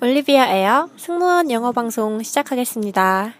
올리비아 에어 승무원 영어 방송 시작하겠습니다.